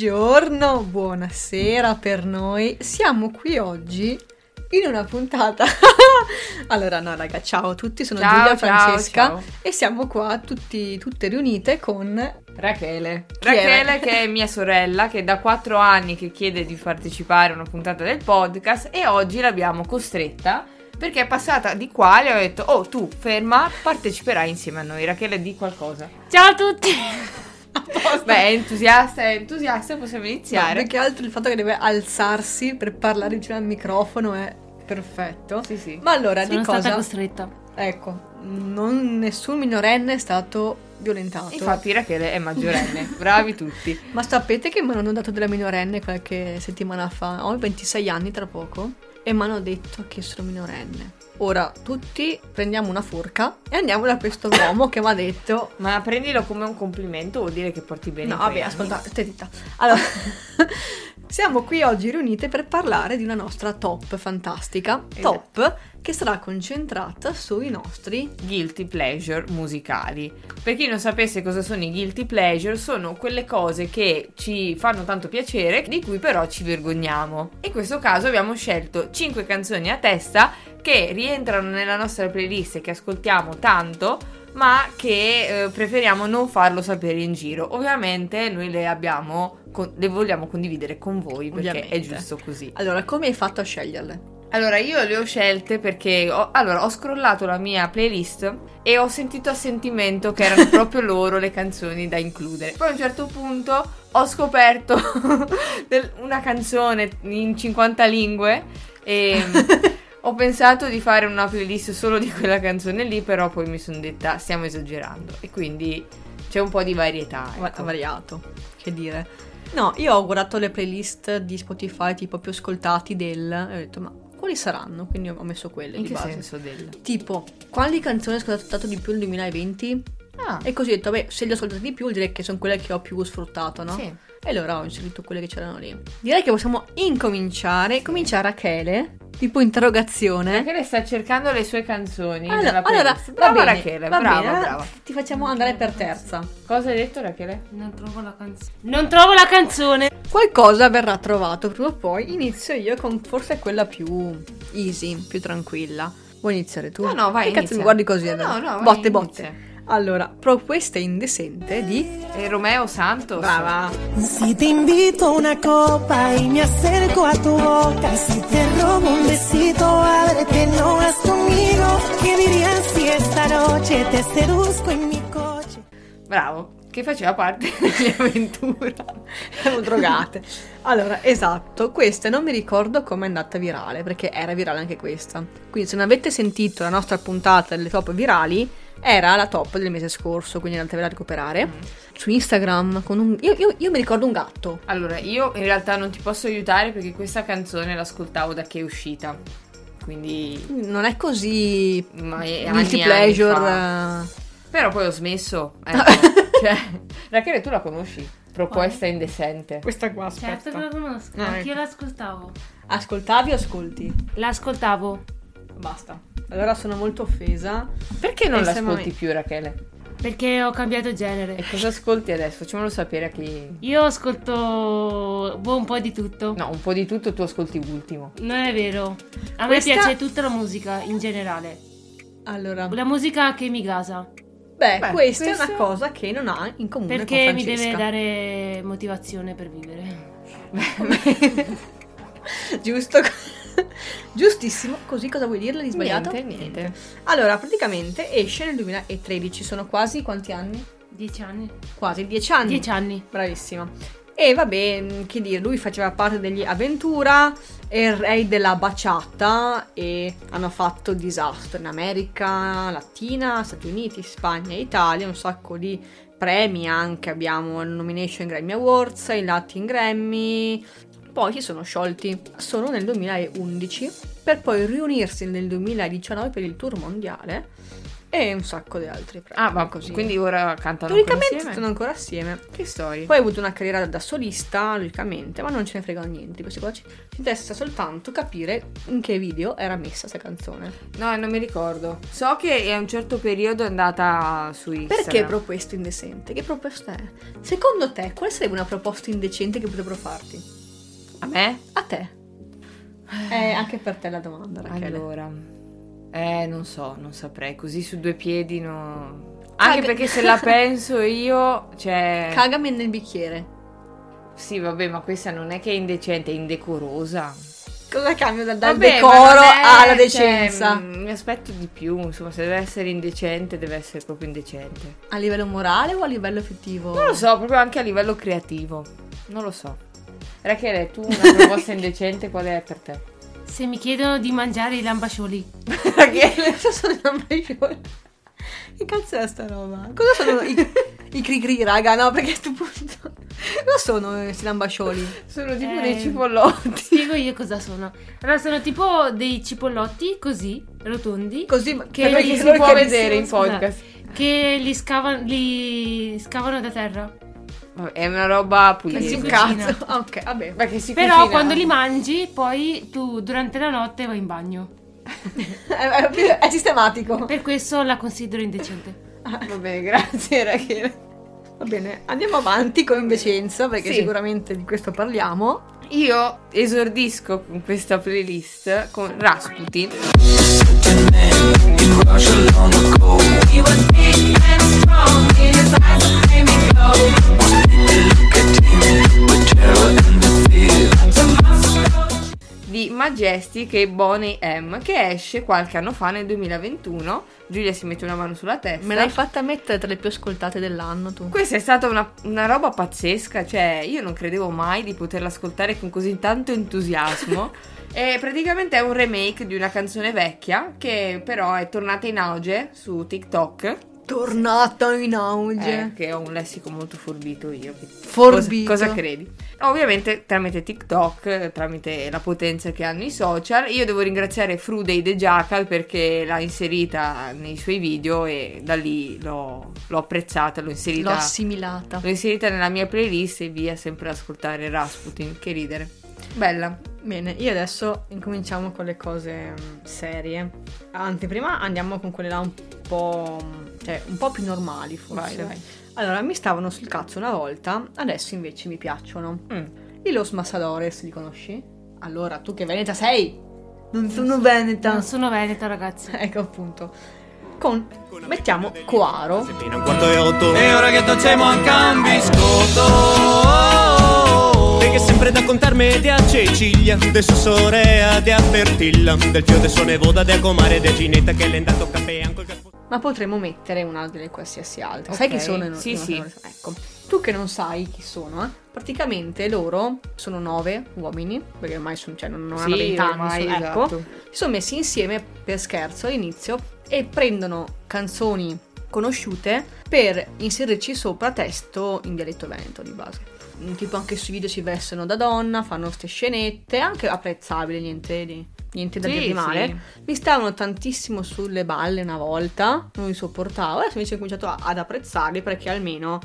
Buongiorno, buonasera per noi. Siamo qui oggi in una puntata. allora, no, raga, ciao a tutti, sono Ciao, Giulia ciao, Francesca ciao. e siamo qua tutti, tutte riunite con Rachele. Chi è Rachele Ra- che è mia sorella che da quattro anni che chiede di partecipare a una puntata del podcast e oggi l'abbiamo costretta perché è passata di qua e le ho detto oh tu ferma parteciperai insieme a noi Rachele di qualcosa Ciao a tutti! Beh è entusiasta è entusiasta possiamo No, iniziare più che altro il fatto che deve alzarsi per parlare vicino al microfono è perfetto. sì sì Ma allora, Sono di stata cosa? costretta. Ecco, non, nessun minorenne è stato violentato. infatti Rachele è maggiorenne bravi tutti Ma sapete che mi hanno dato della minorenne qualche settimana fa? Ho 26 anni tra poco e mi hanno detto che sono minorenne. Ora tutti prendiamo una forca e andiamo da questo uomo che mi ha detto... ma prendilo come un complimento vuol dire che porti bene No, vabbè, anni. ascolta, stai zitta. Allora, siamo qui oggi riunite per parlare di una nostra top fantastica, Esatto. top che sarà concentrata sui nostri... guilty pleasure musicali. Per chi non sapesse cosa sono i guilty pleasure, sono quelle cose che ci fanno tanto piacere, di cui però ci vergogniamo. In questo caso abbiamo scelto 5 canzoni a testa che rientrano nella nostra playlist e che ascoltiamo tanto, ma che eh, preferiamo non farlo sapere in giro. Ovviamente noi le abbiamo con- le vogliamo condividere con voi perché Ovviamente. è giusto così. Allora, come hai fatto a sceglierle? Allora, io le ho scelte perché ho, allora, ho scrollato la mia playlist e ho sentito a sentimento che erano proprio loro le canzoni da includere. Poi a un certo punto ho scoperto una canzone in 50 lingue e ho pensato di fare una playlist solo di quella canzone lì, però poi mi sono detta stiamo esagerando e quindi c'è un po' di varietà. Va- ecco. variato, che dire. No, io ho guardato le playlist di Spotify tipo più ascoltati del... e ho detto, ma quali saranno? Quindi ho messo quelle In che base. senso del? Tipo, quali canzoni ho ascoltato di più nel 2020? Ah, E così ho detto, beh, se le ho ascoltate di più vuol dire che sono quelle che ho più sfruttato, no? sì. E allora ho inserito quelle che c'erano lì. Direi che possiamo incominciare. Comincia Rachele, tipo interrogazione. Rachele sta cercando le sue canzoni. Allora, allora brava bene, Rachele, va brava, bene, brava. Ti facciamo andare per terza. Cosa hai detto Rachele? Non trovo la canzone. Non trovo la canzone! Qualcosa verrà trovato prima o poi. Inizio io con forse quella più easy, più tranquilla. Vuoi iniziare tu? No, no, vai, Che cazzo inizia. mi guardi così? No, no, vai, botte, botte. Allora, proposta indecente di... E Romeo Santos. Brava. Si te invito a una copa y me acerco a tu boca, si te robo un besito, ábrete, no vas conmigo. ¿Qué dirías si esta noche te seduzco en mi coche? Bravo. Che faceva parte di avventura. Siamo drogate. Allora, esatto, questa non mi ricordo come è andata virale, perché era virale anche questa. Quindi se non avete sentito la nostra puntata delle top virali, era la top del mese scorso, quindi andatevela a recuperare. Mm. Su Instagram, con un... Io, io- io mi ricordo un gatto. Allora, io in realtà non ti posso aiutare perché questa canzone l'ascoltavo da che è uscita. Quindi... Non è così... Ma è anni pleasure... eh. Però poi ho smesso. Ecco. Cioè, Rachele, tu la conosci? Proposta indecente. Questa qua, Certo che la conosco, Ah, anch'io ecco. l'ascoltavo. Ascoltavi o ascolti? L'ascoltavo. Basta. Allora sono molto offesa. Perché non Estremamente. l'ascolti più, Rachele? Perché ho cambiato E genere. cosa ascolti adesso? Facciamolo sapere a chi... Io ascolto boh, un po' di tutto. No, un po' di tutto tu ascolti ultimo. Non è vero. A Questa- me piace tutta la musica in generale. Allora... La musica che mi gasa. Beh, Beh, questa è questo- una cosa che non ha in comune Perché con mi deve dare motivazione per vivere. Giusto. Giustissimo. Così cosa vuoi dirle di sbagliato? Niente, niente. Allora, praticamente esce nel 2013. Sono quasi quanti anni? Dieci anni. Quasi dieci anni. Dieci anni. Bravissima. E vabbè, che dire, lui faceva parte degli Aventura, è il re della baciata e hanno fatto disastro in America Latina, Stati Uniti, Spagna, Italia, un sacco di premi anche, abbiamo il nomination Grammy Awards, i Latin Grammy, poi si sono sciolti solo nel 2011 per poi riunirsi nel 2019 per il tour mondiale e un sacco di altri. Ah, ma così. quindi ora cantano ancora Teoricamente insieme? sono ancora assieme. Che storia. Poi ha avuto una carriera da solista, logicamente, ma non ce ne frega niente. queste cose. Ci ci interessa soltanto capire in che video era messa questa canzone. No, non mi ricordo. So che a un certo periodo è andata su Instagram. Perché proposto indecente? Che proposta è? Secondo te, quale sarebbe una proposta indecente che potrebbero farti? A me? A te. È anche per te la domanda, Rachele. Allora. Eh, non so, non saprei. Così su due piedi no. Anche Caga- perché se la penso io, cioè... Cagami nel bicchiere. Sì, vabbè, ma questa non è che è indecente, è indecorosa. Cosa cambia dal, dal Vabbè, decoro è- alla cioè, decenza? mm, mi aspetto di più, insomma, se deve essere indecente, deve essere proprio indecente. A livello morale o a livello effettivo? Non lo so, proprio anche a livello creativo. Non lo so. Rachele, tu una proposta indecente qual è per te? Se mi chiedono di mangiare i lambascioli, Rachele? Cosa sono i lambascioli? Che cazzo è sta roba? Cosa sono i, i cri-cri, raga? No, perché a sto punto... Cosa sono questi lambascioli? Sono tipo Eh, dei cipollotti. spiego io cosa sono. Allora, sono tipo dei cipollotti così, rotondi, Così Che Perché chi si può vedere in scusa. podcast. che li, scavano, li scavano da terra. Vabbè, È una roba Che si cazzo. Ah, ok, vabbè. Ma che si Però cucina. quando li mangi, poi tu durante la notte vai in bagno. È, sistematico. Per questo la considero indecente. Va bene, grazie Rachele. Va bene, andiamo avanti con indecenza, perché Sì. sicuramente di questo parliamo. Io esordisco con questa playlist con Rasputin. Di Majestic e Bonnie M che esce qualche anno fa nel 2021 Giulia si mette una mano sulla testa Me l'hai fatta mettere tra le più ascoltate dell'anno tu. Questa è stata una, una roba pazzesca, cioè io non credevo mai di poterla ascoltare con così tanto entusiasmo. e praticamente è un remake di una canzone vecchia che però è tornata in auge su TikTok. Tornata in auge. Eh, che ho un lessico molto forbito io. Forbito. Cosa, cosa credi? Ovviamente tramite TikTok, tramite la potenza che hanno i social. Io devo ringraziare Fruday The Jackal perché l'ha inserita nei suoi video e da lì l'ho, l'ho apprezzata, l'ho inserita. L'ho assimilata. L'ho inserita nella mia playlist e via sempre ad ascoltare Rasputin. Che ridere. Bella. Bene, io adesso incominciamo con le cose mm, serie. Anzi, prima andiamo con quelle là un po'. Cioè un po' più normali, forse. Vai, vai. Allora, mi stavano sul cazzo una volta, adesso invece mi piacciono. Mm. I Los Massadores, li conosci? Allora, tu che Veneta sei? Non sono Veneta. Non sono veneta, ragazzi. Ecco appunto. Con mettiamo Coaro. A e ora che facciamo anche un biscotto Perché sempre da contarmi di a Cecilia De sua sorella di a Fertilla Del fio de sua nevoda di a comare di Ginetta Che le è andato caffè anche il caffè Ma potremmo mettere una delle qualsiasi altre. Sai Ok, chi sono? i no- sì, i sì. Massadores? Ecco. Tu che non sai chi sono, eh? Praticamente loro sono nove uomini, perché ormai sono, cioè, non, non hanno Sì, 20 anni, ormai, sono- ecco. esatto. Si sono messi insieme per scherzo all'inizio e prendono canzoni conosciute per inserirci sopra testo in dialetto veneto di base. Tipo anche sui video si vestono da donna, fanno queste scenette, anche apprezzabili, niente di, niente da Sì, dire di male. sì. Mi stavano tantissimo sulle balle una volta, non li sopportavo, adesso invece ho cominciato a- ad apprezzarli perché almeno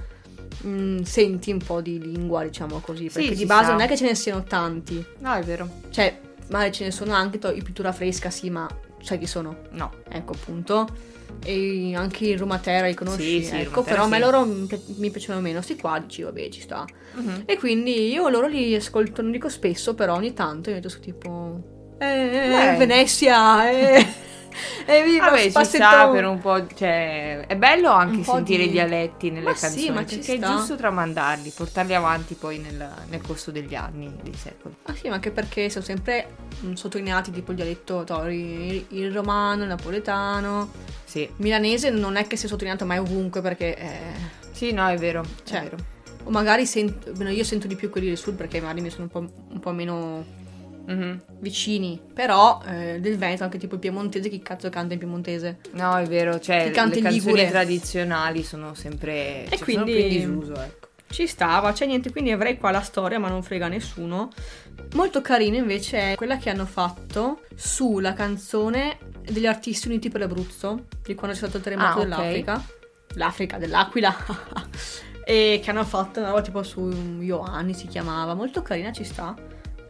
mm, senti un po' di lingua, diciamo così, perché Sì, di base sta. non è che ce ne siano tanti, No, è vero. cioè magari ce ne sono anche to- i pittura fresca, sì, ma sai chi sono? No. Ecco appunto. E anche il Rumatera li conosci, Sì, sì, ecco, Rumatera però a me sì. loro mi pi- mi piacevano meno, sti qua dici vabbè ci sta. Mhm. E quindi io loro li ascolto, non dico spesso, però ogni tanto mi metto su tipo... Eh, Beh. Venezia, eh... e viva Vabbè, ci spassetto- sta per un po'. Cioè, è bello anche sentire di- i dialetti nelle Ma sì, canzoni. ma ci perché è giusto tramandarli, portarli avanti poi nel, nel corso degli anni, dei secoli. Ah sì, ma anche perché sono sempre mm, sottolineati tipo il dialetto, to- il, il romano, il napoletano, Sì. milanese non è che sia sottolineato mai ovunque perché... eh, Sì, no, è vero. Cioè, è vero. o magari sento, io sento di più quelli del sud perché magari mi sono un po', un po' meno Mhm. vicini, però eh, del Veneto, anche tipo il piemontese, chi cazzo canta in piemontese? No, è vero, cioè canti le in canzoni tradizionali sono sempre E cioè, quindi- sono più in disuso, ecco. Ci stava, c'è niente, quindi avrei qua la storia, ma non frega nessuno. Molto carina invece è quella che hanno fatto sulla canzone degli artisti uniti per l'Abruzzo, di quando c'è stato il terremoto Ah, dell'Africa. L'Africa, dell'Aquila. e che hanno fatto una roba tipo su Ioanni si chiamava, molto carina ci sta.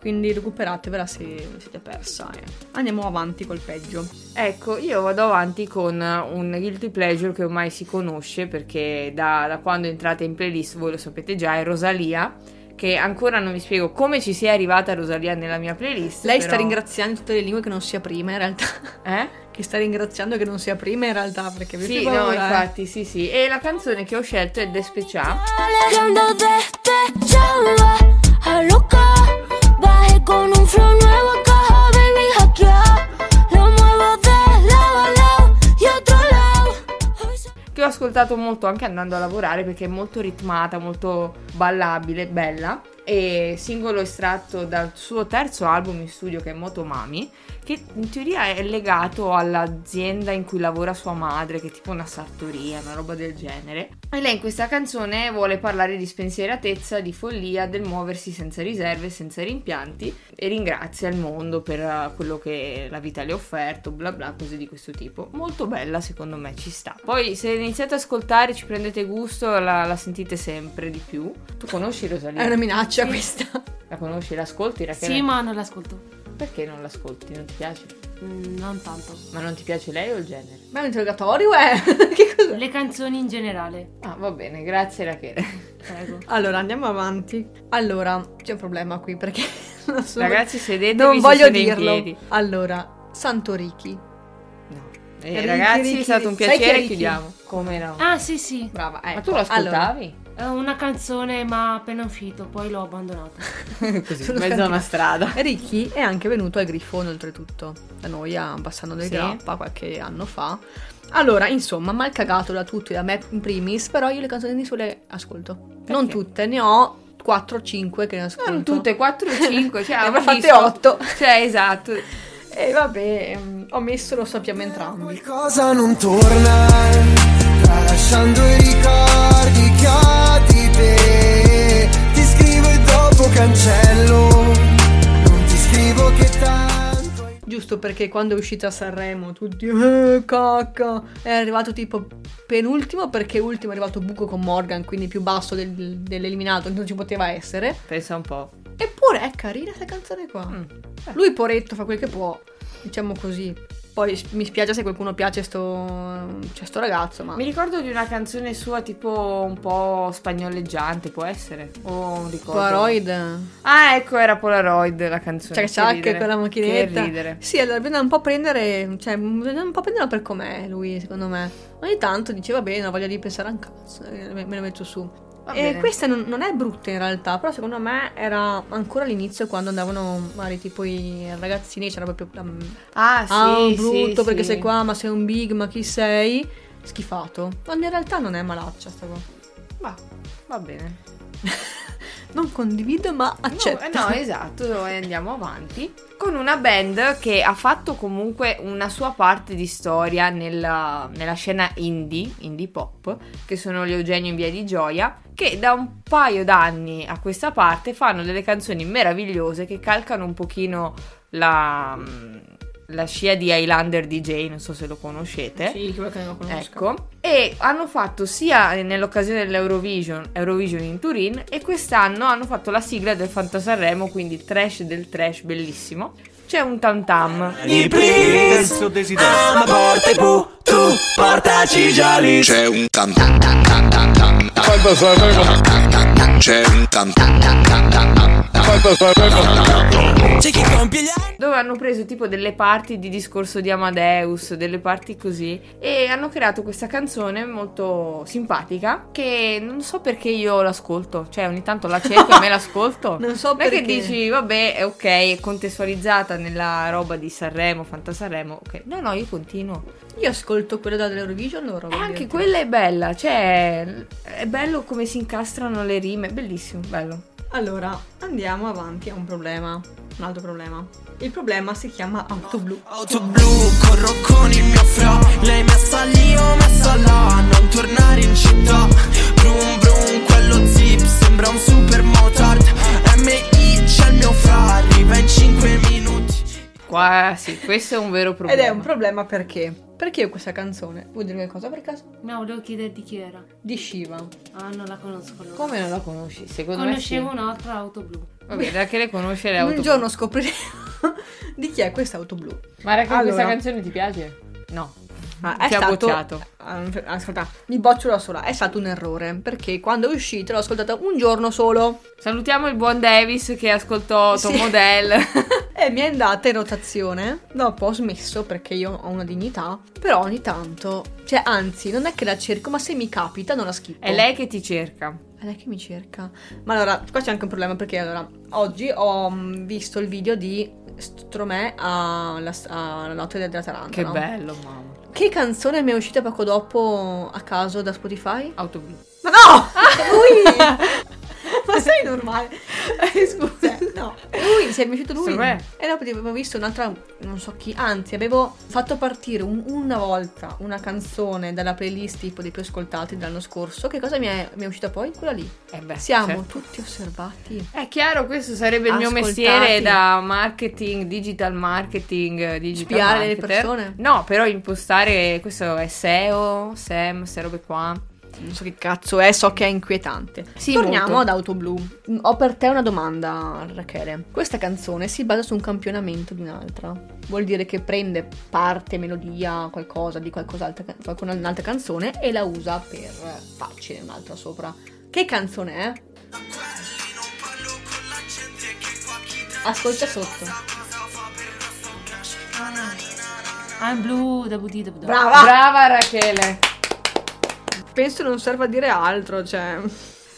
Quindi recuperatevela se siete persa. eh. Andiamo avanti col peggio. Ecco, io vado avanti con un guilty pleasure che ormai si conosce perché da, da quando entrate in playlist, voi lo sapete già, è Rosalia, che ancora non vi spiego come ci sia arrivata Rosalia nella mia playlist. Lei sta però- ringraziando in tutte le lingue che non sia prima in realtà. Eh? che sta ringraziando che non sia prima in realtà perché avete Sì, paura, no, eh. infatti, sì, sì. E la canzone che ho scelto è Despechà. Bajé con un flow nuevo caja, baby, hackea. Lo muevo de lado a lado y otro lado. Che ho ascoltato molto anche andando a lavorare perché è molto ritmata, molto ballabile, bella. E singolo estratto dal suo terzo album in studio che è Motomami, che in teoria è legato all'azienda in cui lavora sua madre, che è tipo una sartoria, una roba del genere. E lei in questa canzone vuole parlare di spensieratezza, di follia, del muoversi senza riserve, senza rimpianti e ringrazia il mondo per eh, quello che la vita le ha offerto, bla bla, cose di questo tipo. Molto bella, secondo me ci sta. Poi se iniziate ad ascoltare, ci prendete gusto, la, la sentite sempre di più. Tu conosci Rosalia? È una minaccia questa. La conosci? L'ascolti? Rachele? Sì, ma non l'ascolto. Perché non l'ascolti? Non ti piace? Mm, non tanto. Ma non ti piace lei o il genere? Ma è un interrogatorio, eh? che cos'è? Le canzoni in generale. Ah, va bene, grazie Rachele. Prego. Allora, andiamo avanti. Allora, c'è un problema qui perché non so- Ragazzi, sedetevi non se voglio dirlo. piedi. Allora, Santoriki. No. Eh, Ricky, ragazzi, Ricky, è stato un piacere, chiudiamo. Come no? Ah, sì, sì. Brava, ecco. Ma tu lo ascoltavi? È una canzone, ma appena uscito, poi l'ho abbandonata. Così, in mezzo a una strada. Ricky è anche venuto al Grifone, oltretutto, da noi a Bassano del Sì. Grappa qualche anno fa. Allora, insomma, mal cagato da tutti, da me in primis, però io le canzoni di sole ascolto. Non tutte, ne ho 4 o 5 che ne ascolto. Non tutte, 4 o 5, cioè Ne avrei fatte visto- 8. Cioè, esatto. E vabbè, mm, ho messo, lo sappiamo entrambi. Qualcosa non torna, tralasciando i ricordi ho di te. Ti scrivo e dopo cancello, non ti scrivo che tanto. Giusto perché quando è uscita a Sanremo tutti eh, cacca è arrivato tipo penultimo perché ultimo è arrivato Buco con Morgan quindi più basso del- dell'eliminato non ci poteva essere Pensa un po'. eppure è carina questa canzone qua Mm. lui poretto fa quel che può diciamo così poi mi spiace se qualcuno piace sto, cioè, sto ragazzo ma Mi ricordo di una canzone sua tipo un po' spagnoleggiante, può essere? O un ricordo? Polaroid Ah, ecco, era Polaroid la canzone. cioè c'ha anche ridere. quella macchinetta Che ridere. sì allora bisogna un po' prendere cioè bisogna un po' prenderlo per com'è lui secondo me ogni tanto dice va bene ho voglia di pensare a un cazzo e me me lo metto su E bene. questa non, non è brutta in realtà, però secondo me era ancora all'inizio quando andavano magari tipo i ragazzini, c'era proprio la, Ah, sì, ah, sì, brutto perché sì. sei qua, ma sei un big, ma chi sei? Schifato. Ma in realtà non è malaccia sta cosa. Va, va bene. Non condivido, ma accetto. No, no, esatto, e andiamo avanti. Con una band che ha fatto comunque una sua parte di storia nella, nella scena indie, indie pop, che sono gli Eugenio in Via di Gioia, che da un paio d'anni a questa parte fanno delle canzoni meravigliose che calcano un pochino la, la scia di Highlander DJ, non so se lo conoscete. Sì, quello che non lo conosco. Ecco, e hanno fatto sia nell'occasione dell'Eurovision Eurovision in Turin e quest'anno hanno fatto la sigla del Fantasarremo, quindi trash del trash, bellissimo. C'è un tam tam. Ama porte bu Tu portaci già lì C'è un tam tam tam tam tam tam tam. C'è un tam tam tam tam tam tam C'è chi compie gli anni Dove hanno preso tipo delle parti di discorso di Amadeus, delle parti così, e hanno creato questa canzone molto simpatica che non so perché io l'ascolto, cioè ogni tanto la cerco e me l'ascolto. Non so Non è che perché. dici, vabbè, è ok, è contestualizzata nella roba di Sanremo, Fantasarremo, ok. No, no, io continuo. Io ascolto quella dell'Eurovision loro. E anche quella è bella, cioè è bello come si incastrano le rime, bellissimo, bello. Allora, andiamo avanti a un problema. Un altro problema. Il problema si chiama auto blu. Auto blu, corro con il mio fra Lei messa lì, io messa là Non tornare in città Brum brum, quello zip Sembra un super motard MI, c'è il mio fra Arriva in 5 minuti Qua sì, questo è un vero problema. Ed è un problema perché? Perché io questa canzone, vuoi dirmi qualcosa per caso? No, volevo chiederti chi era. Di Shiva. Ah, non la conosco. allora. Come non la conosci? Secondo Conoscevo me un'altra auto blu. Vabbè, da che le conosce le auto Un giorno scopriremo di chi è questa auto blu. Ma raga, Allora. questa canzone ti piace? No. Ma è Ti ha bocciato. Ah, Ascolta, mi boccio da sola. È stato un errore perché quando è uscita l'ho ascoltata un giorno solo Salutiamo il buon Davis che ascoltò Tom Sì. Model. e mi è andata in rotazione. Dopo ho smesso perché io ho una dignità. Però ogni tanto, cioè, anzi, non è che la cerco, ma se mi capita non la schippo. è lei che ti cerca. È lei che mi cerca. Ma allora, qua c'è anche un problema perché allora, oggi ho mm, visto il video di Stromè alla, alla notte della Taranta. Che no? bello, mamma. Che canzone mi è uscita poco dopo a caso da Spotify? Auto blu. Ma no! Lui! Ma sei normale? Scusa, no. Lui, si è uscito lui. E dopo avevo visto un'altra, non so chi, anzi avevo fatto partire un- una volta una canzone dalla playlist tipo dei più ascoltati dell'anno scorso. Che cosa mi è, mi è uscita poi? Quella lì. Eh beh, Siamo certo. tutti osservati. È chiaro, questo sarebbe il mio mestiere da marketing, digital marketing, eh, digital Spiare le marketer. persone? No, però impostare, questo è SEO, SEM, queste robe qua. Non so che cazzo è, so che è inquietante. Sì, Torniamo molto. ad Auto Blu. Ho per te una domanda, Rachele. Questa canzone si basa su un campionamento di un'altra. Vuol dire che prende parte, melodia, qualcosa di qualcos'altra, qualcuna- un'altra canzone e la usa per farcene un'altra sopra. Che canzone è? Ascolta sotto. I'm blue, da budì, da budà. Brava! Brava Rachele. Penso non serva a dire altro, cioè...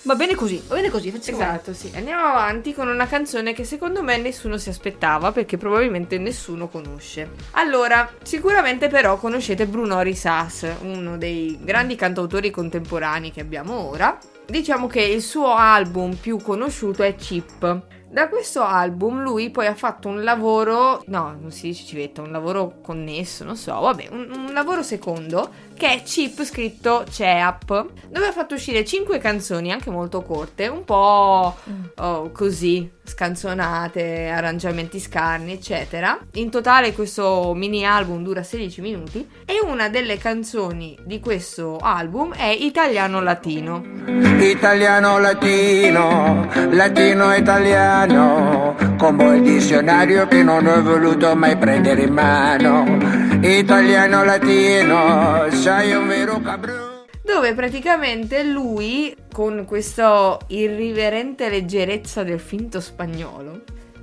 Va bene così, va bene così, facciamo Esatto, sì. Andiamo avanti con una canzone che secondo me nessuno si aspettava perché probabilmente nessuno conosce. Allora, sicuramente però conoscete Bruno Risas, uno dei grandi cantautori contemporanei che abbiamo ora. Diciamo che il suo album più conosciuto è Chip. Da questo album lui poi ha fatto un lavoro, no, non si dice civetta, un lavoro connesso, non so, vabbè, un, un lavoro secondo che è Chip scritto CEAP, dove ha fatto uscire 5 canzoni anche molto corte, un po' oh, così, scanzonate, arrangiamenti scarni, eccetera. In totale questo mini album dura 16 minuti e una delle canzoni di questo album è Italiano Latino. Italiano latino, latino italiano, come il dizionario che non ho voluto mai prendere in mano. Italiano latino, sei un vero cabrone. dove praticamente lui, con questa irriverente leggerezza del finto spagnolo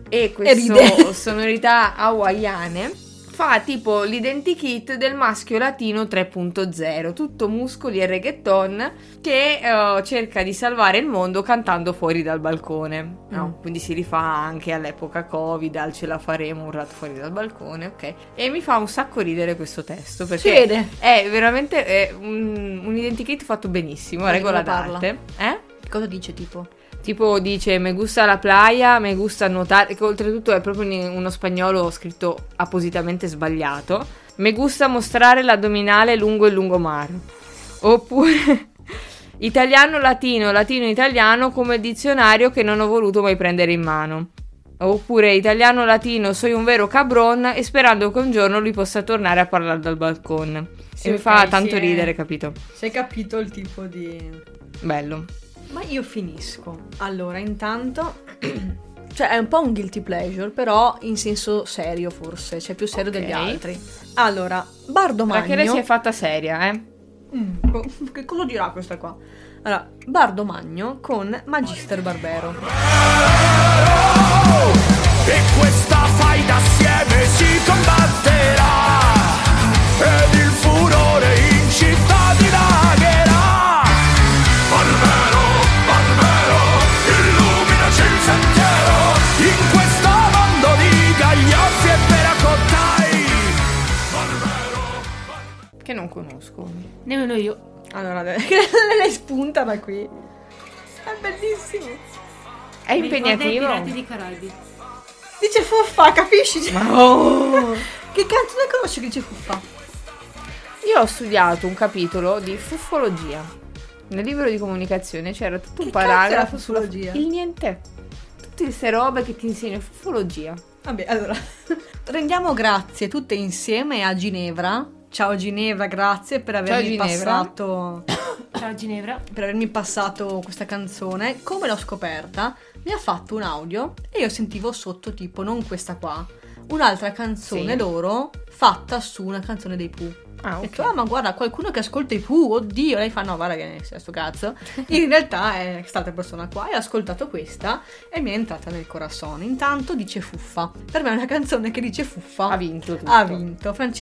e queste sonorità hawaiane, fa tipo l'identikit del maschio latino 3.0, tutto muscoli e reggaeton che eh, cerca di salvare il mondo cantando fuori dal balcone. no? Quindi si rifà anche all'epoca Covid, al ce la faremo urlato fuori dal balcone, ok? E mi fa un sacco ridere questo testo perché Si vede. è veramente è un, un identikit fatto benissimo, Ma regola d'arte. Eh? Cosa dice tipo? Tipo dice me gusta la playa, me gusta nuotare, che oltretutto è proprio uno spagnolo scritto appositamente sbagliato. Me gusta mostrare l'addominale lungo il lungomare. Oppure italiano latino, latino italiano come dizionario che non ho voluto mai prendere in mano. Oppure italiano latino, soy un vero cabron e sperando che un giorno lui possa tornare a parlare dal balcone. Sì, e mi ok, fa tanto è- ridere, capito? Si è capito il tipo di... Bello. Ma io finisco. Allora, intanto... Cioè, è un po' un guilty pleasure, però in senso serio, forse. Cioè, più serio degli Ok. altri. Allora, Bardo Magno... Rachele si è fatta seria, eh? Mm, co- che cosa dirà questa qua? Allora, Bardo Magno con Magister Barbero. E questa faida assieme si combatterà Ed il furore in città Che non conosco. Nemmeno io. Allora, lei spunta da qui. È bellissimo. È Mi impegnativo? Pirati dei Caraibi. Dice fuffa, capisci? Ma oh! Che canzone conosci che dice fuffa? Io ho studiato un capitolo di fuffologia. Nel libro di comunicazione c'era tutto un Che cazzo paragrafo sulla fuffologia? Il niente. Tutte queste robe che ti insegnano fuffologia. Vabbè, allora. Rendiamo grazie tutte insieme a Ginevra. Ciao Ginevra, grazie per avermi Ginevra. passato Ciao Ginevra. per avermi passato questa canzone. Come l'ho scoperta? Mi ha fatto un audio e io sentivo sotto tipo non questa qua, un'altra canzone Sì. loro fatta su una canzone dei Pooh. Ah, Ho detto, ah, ma guarda, qualcuno che ascolta i Pooh, oddio. Lei fa, no, guarda che sia sto cazzo. In realtà è quest'altra persona qua e ha ascoltato questa e mi è entrata nel corazon. Intanto dice fuffa. Per me è una canzone che dice fuffa. Ha vinto tutto. Ha vinto. Francesco.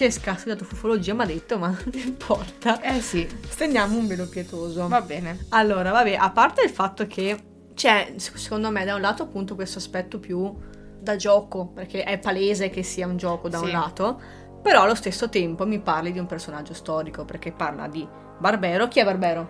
Francesca ha studiato fufologia, mi ha detto, ma non importa. Eh sì, Stendiamo un velo pietoso. va bene. Allora, vabbè, a parte il fatto che c'è, s- secondo me, da un lato appunto questo aspetto più da gioco, perché è palese che sia un gioco da un Sì. lato, però allo stesso tempo mi parli di un personaggio storico, perché parla di Barbero. Chi è Barbero?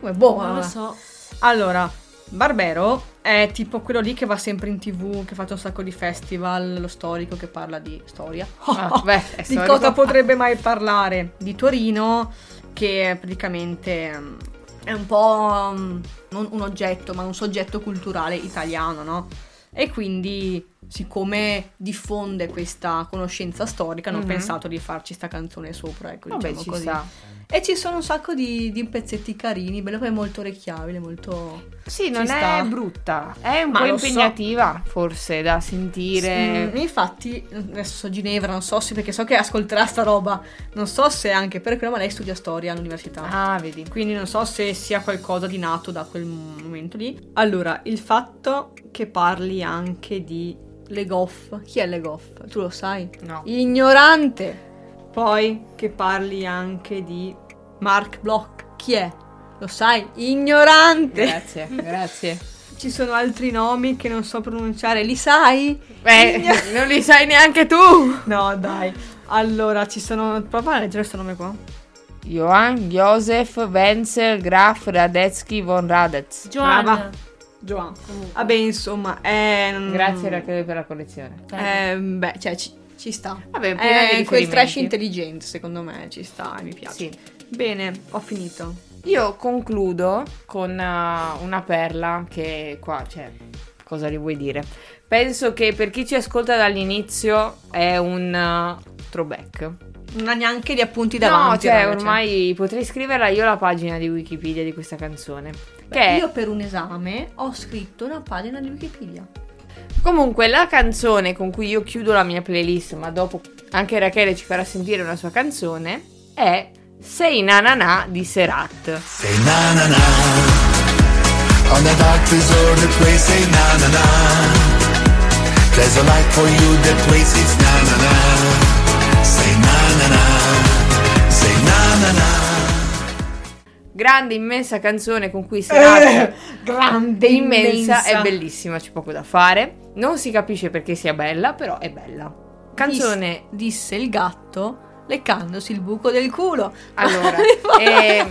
Come boh, Non lo eh. so. Allora, Barbero è tipo quello lì che va sempre in tv, che ha fatto un sacco di festival, lo storico che parla di storia. Ah, beh, di cosa potrebbe mai parlare? Di Torino, che praticamente mm, è un po' mm, non un oggetto, ma un soggetto culturale italiano, no? E quindi, siccome diffonde questa conoscenza storica, hanno Mhm. pensato di farci sta canzone sopra, ecco, Vabbè, diciamo ci così. sta. E ci sono un sacco di, di pezzetti carini, bello poi molto orecchiabile, molto... Sì, non Ci è sta. brutta. È un Ma po' lo so. impegnativa, forse, da sentire. Mm, infatti, adesso so Ginevra, non so se perché so che ascolterà sta roba, non so se anche per quello, ma lei studia storia all'università. Ah, vedi. Quindi non so se sia qualcosa di nato da quel momento lì. Allora, il fatto che parli anche di Le Goff. Chi è Le Goff? Tu lo sai? No. Ignorante. Poi che parli anche di Mark Bloch. Chi è? Lo sai? Ignorante. Grazie, grazie. Ci sono altri nomi che non so pronunciare. Li sai? Beh, Igno- non li sai neanche tu. No, dai. Allora, ci sono... Prova a leggere questo nome qua. Johann Josef Wenzel Graf Radetzky von Radetz. Joanna. Brava. Joan. Vabbè, insomma, è... Grazie Rachele per la collezione. Eh, beh, cioè, ci, ci sta. Vabbè, piena di È quel riferimenti. trash intelligente, secondo me, ci sta e mi piace. Sì. Bene, ho finito. Io concludo con uh, una perla che qua, cioè, cosa gli vuoi dire? Penso che per chi ci ascolta dall'inizio è un uh, throwback. Non ha neanche gli appunti No, davanti. cioè, raga, ormai potrei scriverla io la pagina di Wikipedia di questa canzone. Che Beh, è- Io per un esame ho scritto una pagina di Wikipedia. Comunque, la canzone con cui io chiudo la mia playlist, ma dopo anche Rachele ci farà sentire una sua canzone, è Sei Nanana di Serat. Say na na na On the dark deserted place say na na na There's a light for you that place is na na na Say na na na Say na na na Grande, immensa canzone con cui Serat grande, immensa, immensa. è bellissima, c'è poco da fare. Non si capisce perché sia bella, però è bella. Canzone Dis- disse il gatto leccandosi il buco del culo. Allora, eh,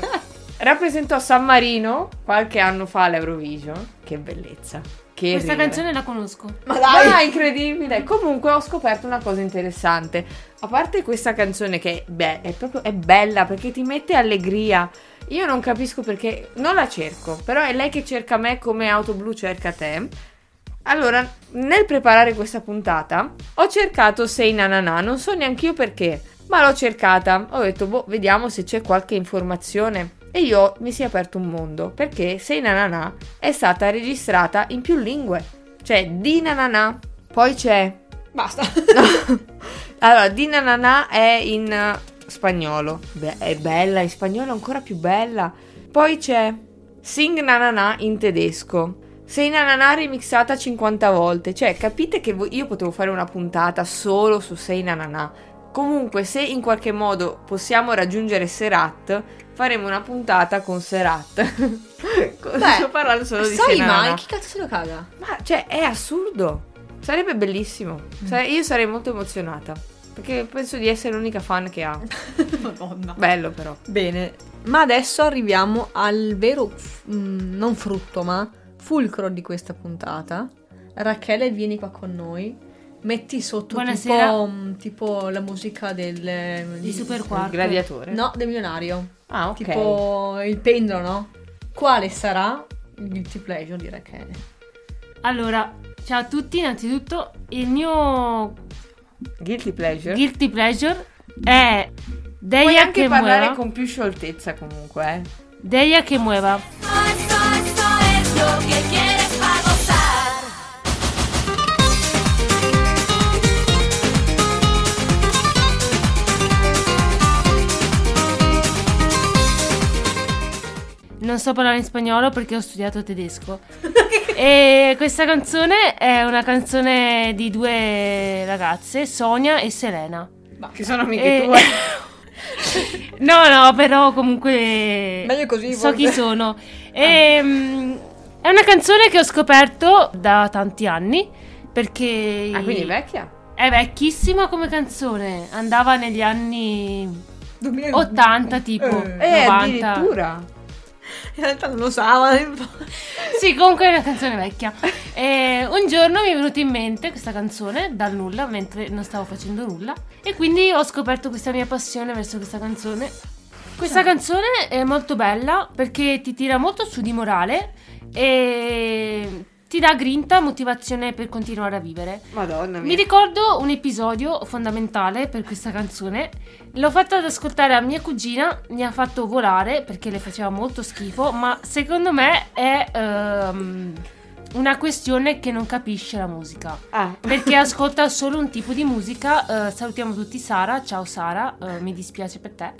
rappresentò San Marino qualche anno fa all'Eurovision. Che bellezza. Che Questa ridere. canzone la conosco. Ma Dai, incredibile. Comunque ho scoperto una cosa interessante. A parte questa canzone che beh, è proprio è bella perché ti mette allegria. Io non capisco perché non la cerco, però è lei che cerca me come Auto Blu cerca te. Allora, nel preparare questa puntata, ho cercato Sei Nanana, non so neanche io perché, ma l'ho cercata. Ho detto, boh, vediamo se c'è qualche informazione. E io mi si è aperto un mondo, perché Sei Nanana è stata registrata in più lingue. Cioè, di Nanana, poi c'è... Basta. Allora, di Nanana è in spagnolo. Beh, è bella, in spagnolo è ancora più bella. Poi c'è Sing Nanana in tedesco. Sei Nanana remixata 50 volte. Cioè, capite che io potevo fare una puntata solo su Sei Nanana. Comunque, se in qualche modo possiamo raggiungere Serat, faremo una puntata con Serat. Sto parlando solo di sai Sei Nanana. mai chi cazzo se lo caga? Ma cioè, è assurdo. Sarebbe bellissimo. Sare- io sarei molto emozionata. Perché penso di essere l'unica fan che ha. Madonna. Bello però. Bene, ma adesso arriviamo al vero, f- mm, non frutto, ma fulcro di questa puntata. Rachele, vieni qua con noi. Metti sotto tipo, mm, tipo la musica del... Di Super Quark. gladiatore. No, del milionario. Ah, ok. Tipo il pendolo, no? Quale sarà il guilty pleasure di Rachele? Allora, ciao a tutti, innanzitutto il mio Guilty pleasure. guilty pleasure è Puoi Deia anche che parlare mueva. con più scioltezza comunque, eh. Deia che mueva. Non so parlare in spagnolo perché ho studiato tedesco. e questa canzone è una canzone di due ragazze, Sonia e Selena. Che sono amiche E- tue. no, no, però comunque Meglio così, so forse. chi sono. E, è una canzone che ho scoperto da tanti anni perché Ah, quindi è vecchia? è vecchissima come canzone. Andava negli anni 2000 80 tipo, Eh. Eh, 90. addirittura. In realtà non lo sa, ma... Sì, comunque è una canzone vecchia. E un giorno mi è venuta in mente questa canzone dal nulla, mentre non stavo facendo nulla. E quindi ho scoperto questa mia passione verso questa canzone. Questa canzone è molto bella perché ti tira molto su di morale e ti dà grinta, motivazione per continuare a vivere. Madonna mia. Mi ricordo un episodio fondamentale per questa canzone. L'ho fatta ad ascoltare a mia cugina, mi ha fatto volare perché le faceva molto schifo, ma secondo me è ehm, una questione che non capisce la musica. Ah. Perché ascolta solo un tipo di musica. eh, salutiamo tutti Sara, ciao Sara, eh, mi dispiace per te,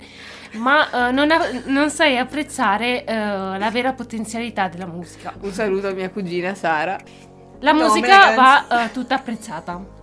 ma eh, non, a- non sai apprezzare eh, la vera potenzialità della musica. Un saluto a mia cugina Sara. La No, musica va eh, tutta apprezzata.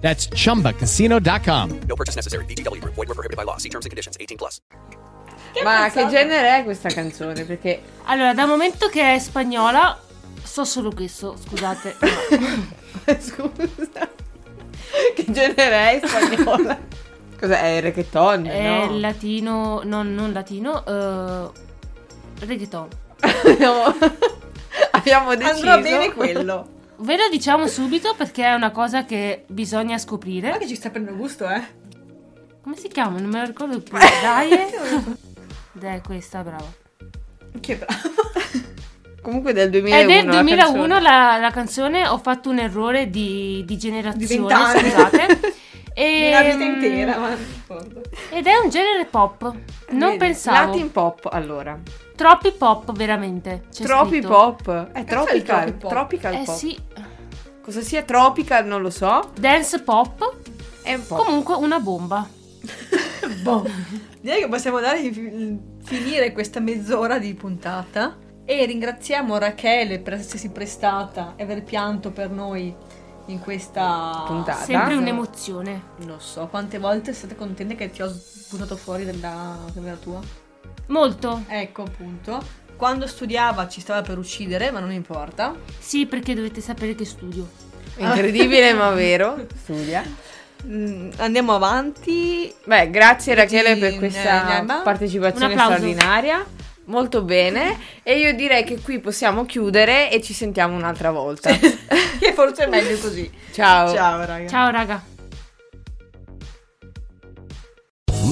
That's chumbacasino.com. No purchase necessary. VGW Group. Void were prohibited by law. See terms and conditions. 18 plus. Ma che genere è questa canzone? Perché Allora, dal momento che è spagnola, so solo questo, scusate. Scusa. Che genere è spagnola? Cos'è? È reggaeton? È no? latino, no, non latino, eh, reggaeton. Abbiamo, abbiamo deciso. Andrà bene quello. Ve lo diciamo subito perché è una cosa che bisogna scoprire. Ma che ci sta prendendo gusto, eh? Come si chiama? Non me lo ricordo più. Dai. È questa, brava. Che bravo. Comunque del 2001. È del la 2001 canzone. la, la canzone, ho fatto un errore di, di generazione, Di scusate. E, Una vita intera, ma non ricordo. Ed è un genere pop. Non Vedi, pensavo. Latin pop, allora. Troppi pop, veramente. c'è Troppi scritto. pop. È tropical. tropi pop? Tropical Eh pop. sì, Cosa sia tropical non lo so. dance pop. È un po'. Comunque una bomba. Boh. Direi che possiamo dare finire questa mezz'ora di puntata. E ringraziamo Rachele per essersi prestata e aver pianto per noi in questa Puntata. Sempre un'emozione. Non so quante volte siete contente che ti ho buttato fuori dalla camera tua? Molto. Ecco appunto. Quando studiava ci stava per uccidere, ma non importa. Sì, perché dovete sapere che studio. Incredibile ma vero. Studia. Mm, andiamo avanti. Beh, grazie Rachele per questa partecipazione straordinaria. Molto bene. E io direi che qui possiamo chiudere e ci sentiamo un'altra volta. che forse è meglio così. Ciao. Ciao, raga. Ciao raga.